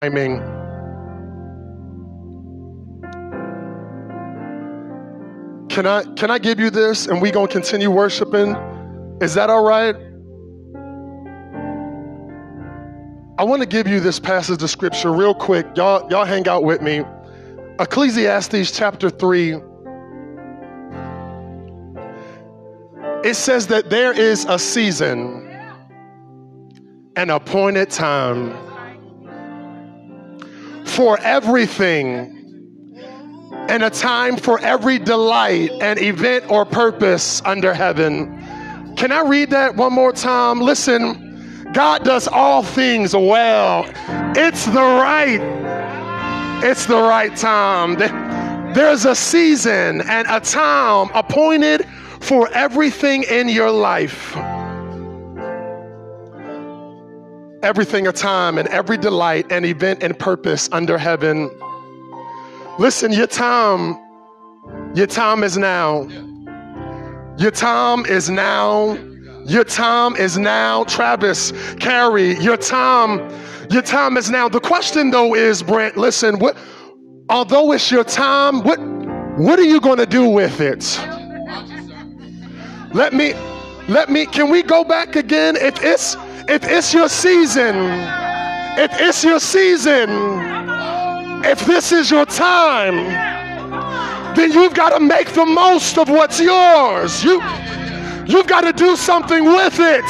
timing. Can I can I give you this and we gonna continue worshiping? Is that all right? I want to give you this passage of scripture real quick. Y'all, y'all hang out with me. Ecclesiastes chapter 3. It says that there is a season, an appointed time for everything and a time for every delight and event or purpose under heaven. Can I read that one more time? Listen, God does all things well. It's the right, it's the right time. There's a season and a time appointed for everything in your life. Everything a time and every delight and event and purpose under heaven. Listen, your time, your time is now. Your time is now. Your time is now. Travis, Carrie, your time, your time is now. The question though is, Brent, listen, what although it's your time, what what are you gonna do with it? Let me let me can we go back again? If it's if it's your season, if it's your season, if this is your time, then you've got to make the most of what's yours. You, you've got to do something with it.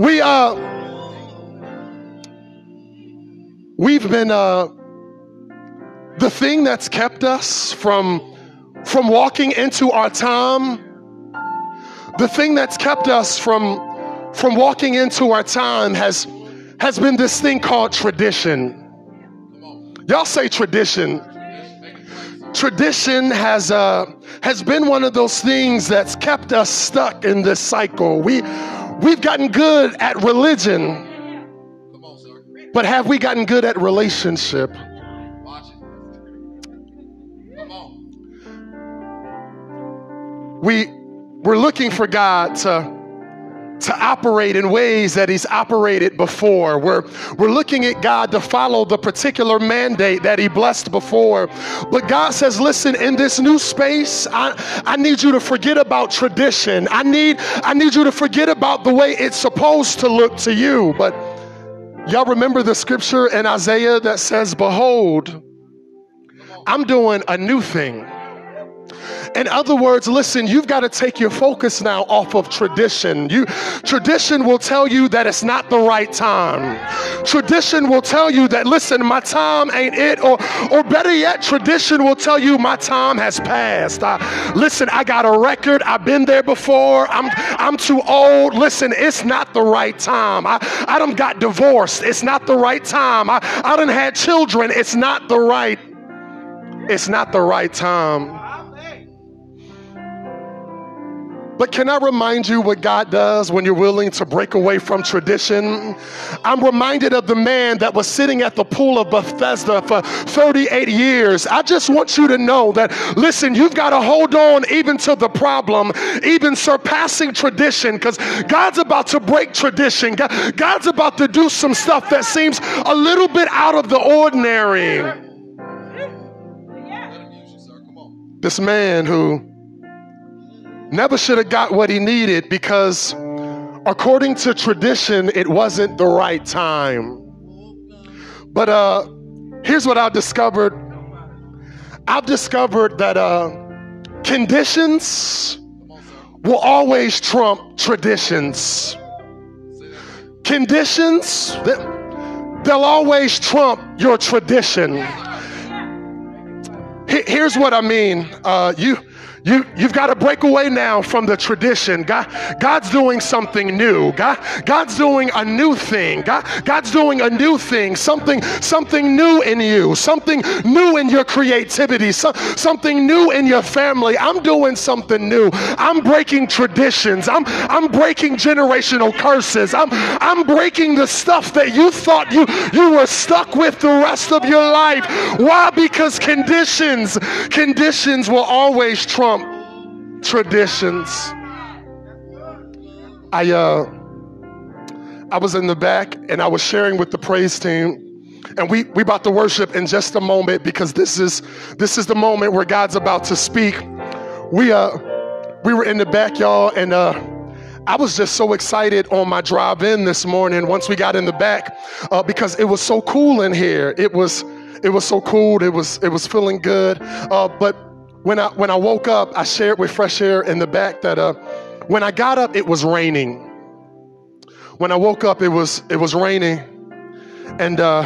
We uh, we've been uh, the thing that's kept us from from walking into our time. The thing that's kept us from from walking into our time has has been this thing called tradition. Y'all say tradition. Tradition has uh, has been one of those things that's kept us stuck in this cycle. We we've gotten good at religion, but have we gotten good at relationship? We we're looking for God to to operate in ways that he's operated before. We're, we're looking at God to follow the particular mandate that he blessed before. But God says, listen, in this new space, I, I need you to forget about tradition. I need, I need you to forget about the way it's supposed to look to you. But y'all remember the scripture in Isaiah that says, behold, I'm doing a new thing. In other words, listen, you've got to take your focus now off of tradition. You tradition will tell you that it's not the right time. Tradition will tell you that listen, my time ain't it or or better yet, tradition will tell you my time has passed. I, listen, I got a record. I've been there before. I'm I'm too old. Listen, it's not the right time. I I done got divorced. It's not the right time. I I done had children. It's not the right it's not the right time. But can I remind you what God does when you're willing to break away from tradition? I'm reminded of the man that was sitting at the pool of Bethesda for 38 years. I just want you to know that, listen, you've got to hold on even to the problem, even surpassing tradition, because God's about to break tradition. God's about to do some stuff that seems a little bit out of the ordinary. This man who never should have got what he needed because, according to tradition, it wasn't the right time. But uh, here's what I've discovered I've discovered that uh, conditions will always trump traditions. Conditions, they'll always trump your tradition. Here's what I mean. Uh, you you, you've got to break away now from the tradition. God, God's doing something new. God, God's doing a new thing. God, God's doing a new thing. Something, something new in you. Something new in your creativity. So, something new in your family. I'm doing something new. I'm breaking traditions. I'm, I'm breaking generational curses. I'm, I'm breaking the stuff that you thought you, you were stuck with the rest of your life. Why? Because conditions, conditions will always trump traditions. I uh I was in the back and I was sharing with the praise team. And we we about to worship in just a moment because this is this is the moment where God's about to speak. We uh we were in the back, y'all, and uh I was just so excited on my drive in this morning once we got in the back uh, because it was so cool in here. It was it was so cool. It was it was feeling good. Uh, but when I when I woke up, I shared with Fresh Fire in the back that uh, when I got up, it was raining. When I woke up, it was it was raining, and uh,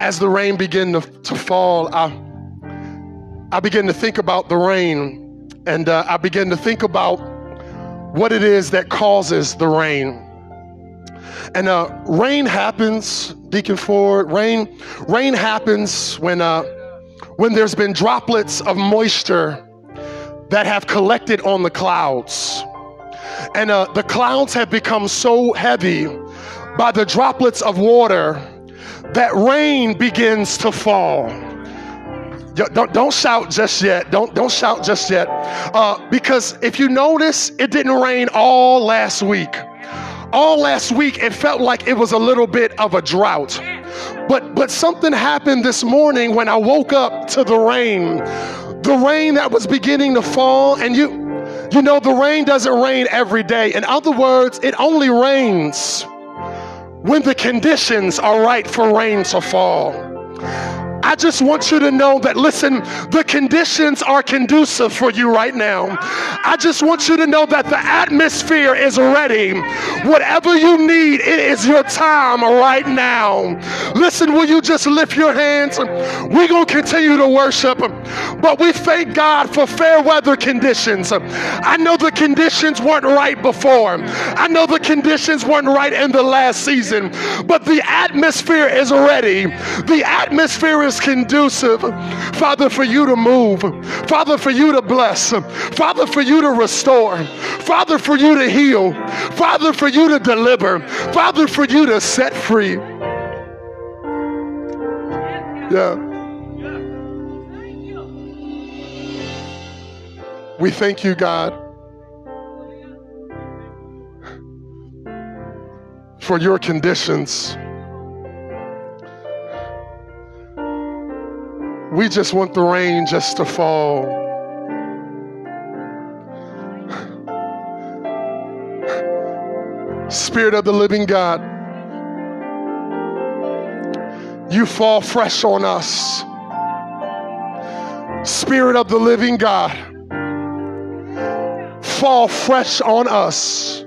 as the rain began to, to fall, I I began to think about the rain and uh, I began to think about what it is that causes the rain. And uh, rain happens, Deacon Ford. Rain, rain happens when uh, when there's been droplets of moisture that have collected on the clouds, and uh, the clouds have become so heavy by the droplets of water that rain begins to fall. Don't, don't shout just yet. Don't, don't shout just yet. Uh, because if you notice, it didn't rain all last week. All last week, it felt like it was a little bit of a drought. But, but something happened this morning when I woke up to the rain. The rain that was beginning to fall, and you, you know, the rain doesn't rain every day. In other words, it only rains when the conditions are right for rain to fall. I just want you to know that, listen, the conditions are conducive for you right now. I just want you to know that the atmosphere is ready. Whatever you need, it is your time right now. Listen, will you just lift your hands? We're going to continue to worship, but we thank God for fair weather conditions. I know the conditions weren't right before, I know the conditions weren't right in the last season, but the atmosphere is ready. The atmosphere is conducive, Father, for you to move, Father, for you to bless, Father, for you to restore, Father, for you to heal, Father, for you to deliver, Father, for you to set free. Yeah. We thank you, God, for your conditions. We just want the rain just to fall. Spirit of the living God, you fall fresh on us. Spirit of the living God, fall fresh on us.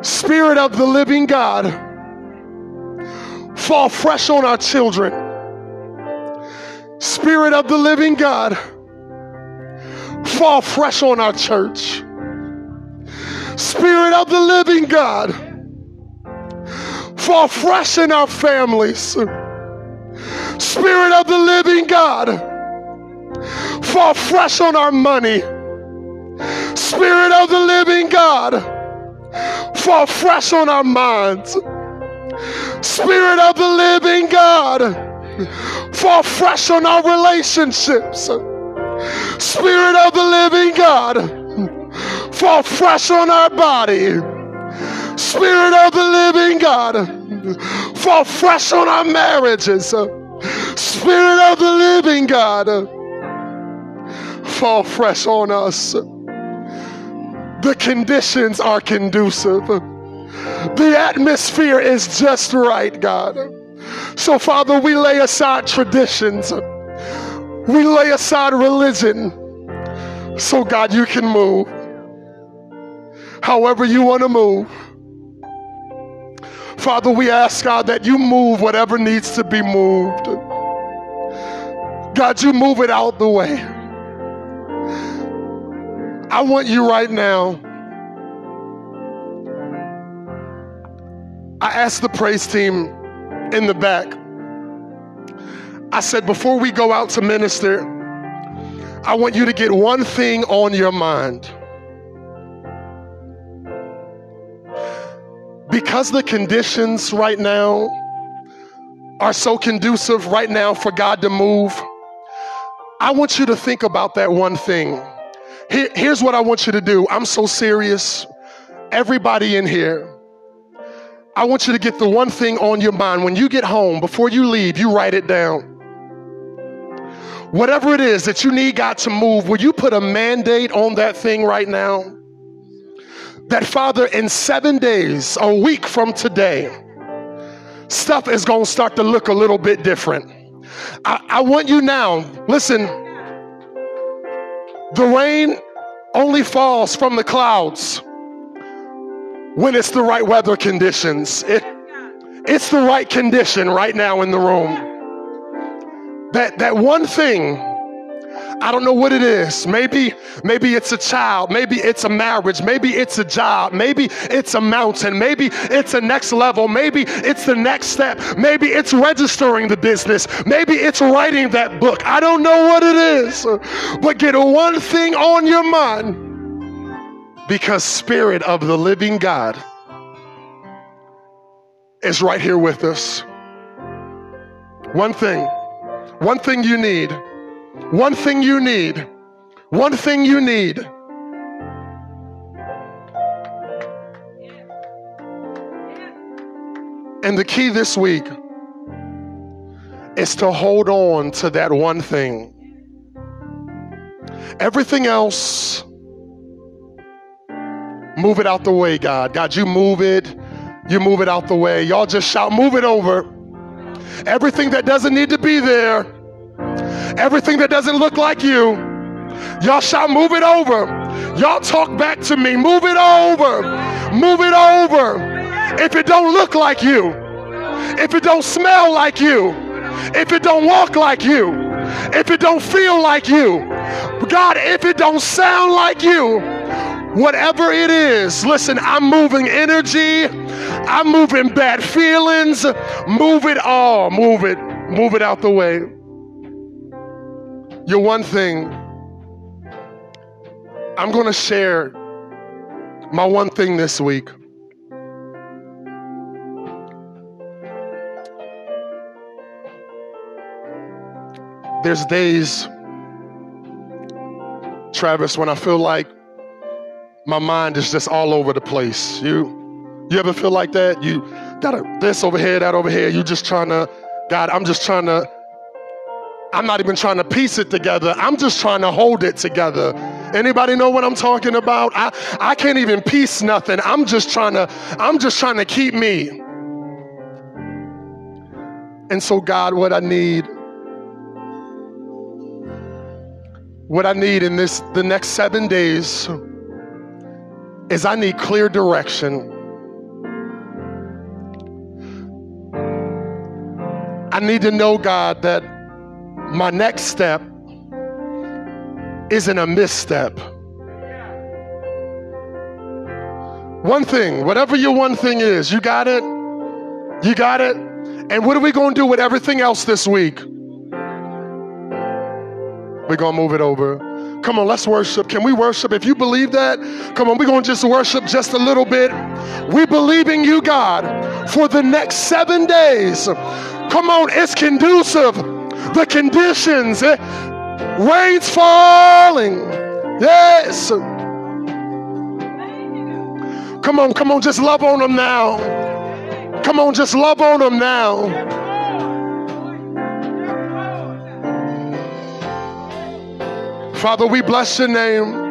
Spirit of the living God, fall fresh on our children. Spirit of the living God, fall fresh on our church. Spirit of the living God, fall fresh in our families. Spirit of the living God, fall fresh on our money. Spirit of the living God, fall fresh on our minds. Spirit of the living God, fall fresh on our relationships. Spirit of the living God, fall fresh on our body. Spirit of the living God, fall fresh on our marriages. Spirit of the living God, fall fresh on us. The conditions are conducive. The atmosphere is just right, God. So, Father, we lay aside traditions, we lay aside religion, so God, you can move however you want to move. Father, we ask God that you move whatever needs to be moved. God, you move it out the way. I want you right now. I ask the praise team in the back. I said, before we go out to minister, I want you to get one thing on your mind. Because the conditions right now are so conducive right now for God to move, I want you to think about that one thing. Here, here's what I want you to do. I'm so serious. Everybody in here, I want you to get the one thing on your mind. When you get home, before you leave, you write it down. Whatever it is that you need God to move, will you put a mandate on that thing right now? That, Father, in seven days, a week from today, stuff is going to start to look a little bit different. I, I want you now, listen, the rain only falls from the clouds when it's the right weather conditions. It, it's the right condition right now in the room. That, that one thing I don't know what it is. Maybe, maybe it's a child. Maybe it's a marriage. Maybe it's a job. Maybe it's a mountain. Maybe it's a next level. Maybe it's the next step. Maybe it's registering the business. Maybe it's writing that book. I don't know what it is. But get one thing on your mind. Because Spirit of the living God is right here with us. One thing, one thing you need one thing you need. One thing you need. And the key this week is to hold on to that one thing. Everything else, move it out the way, God. God, you move it. You move it out the way. Y'all just shout, move it over. Everything that doesn't need to be there Everything that doesn't look like you, y'all shall move it over. Y'all talk back to me. Move it over. Move it over. If it don't look like you, if it don't smell like you, if it don't walk like you, if it don't feel like you, God, if it don't sound like you, whatever it is, listen, I'm moving energy, I'm moving bad feelings, move it all, move it, move it out the way. Your one thing, I'm going to share my one thing this week. There's days, Travis, when I feel like my mind is just all over the place. You you ever feel like that? You got a, this over here, that over here. You just trying to, God, I'm just trying to I'm not even trying to piece it together. I'm just trying to hold it together. Anybody know what I'm talking about? I, I can't even piece nothing. I'm just trying to, I'm just trying to keep me. And so, God, what I need, what I need in this the next seven days is I need clear direction. I need to know, God, that my next step isn't a misstep. One thing, whatever your one thing is, you got it? You got it? And what are we going to do with everything else this week? We're going to move it over. Come on, let's worship. Can we worship? If you believe that, come on, we're going to just worship just a little bit. We believe in you, God, for the next seven days. Come on, it's conducive the conditions. Eh? Rain's falling. Yes. Come on, come on, just love on them now. Come on, just love on them now. Father, we bless your name.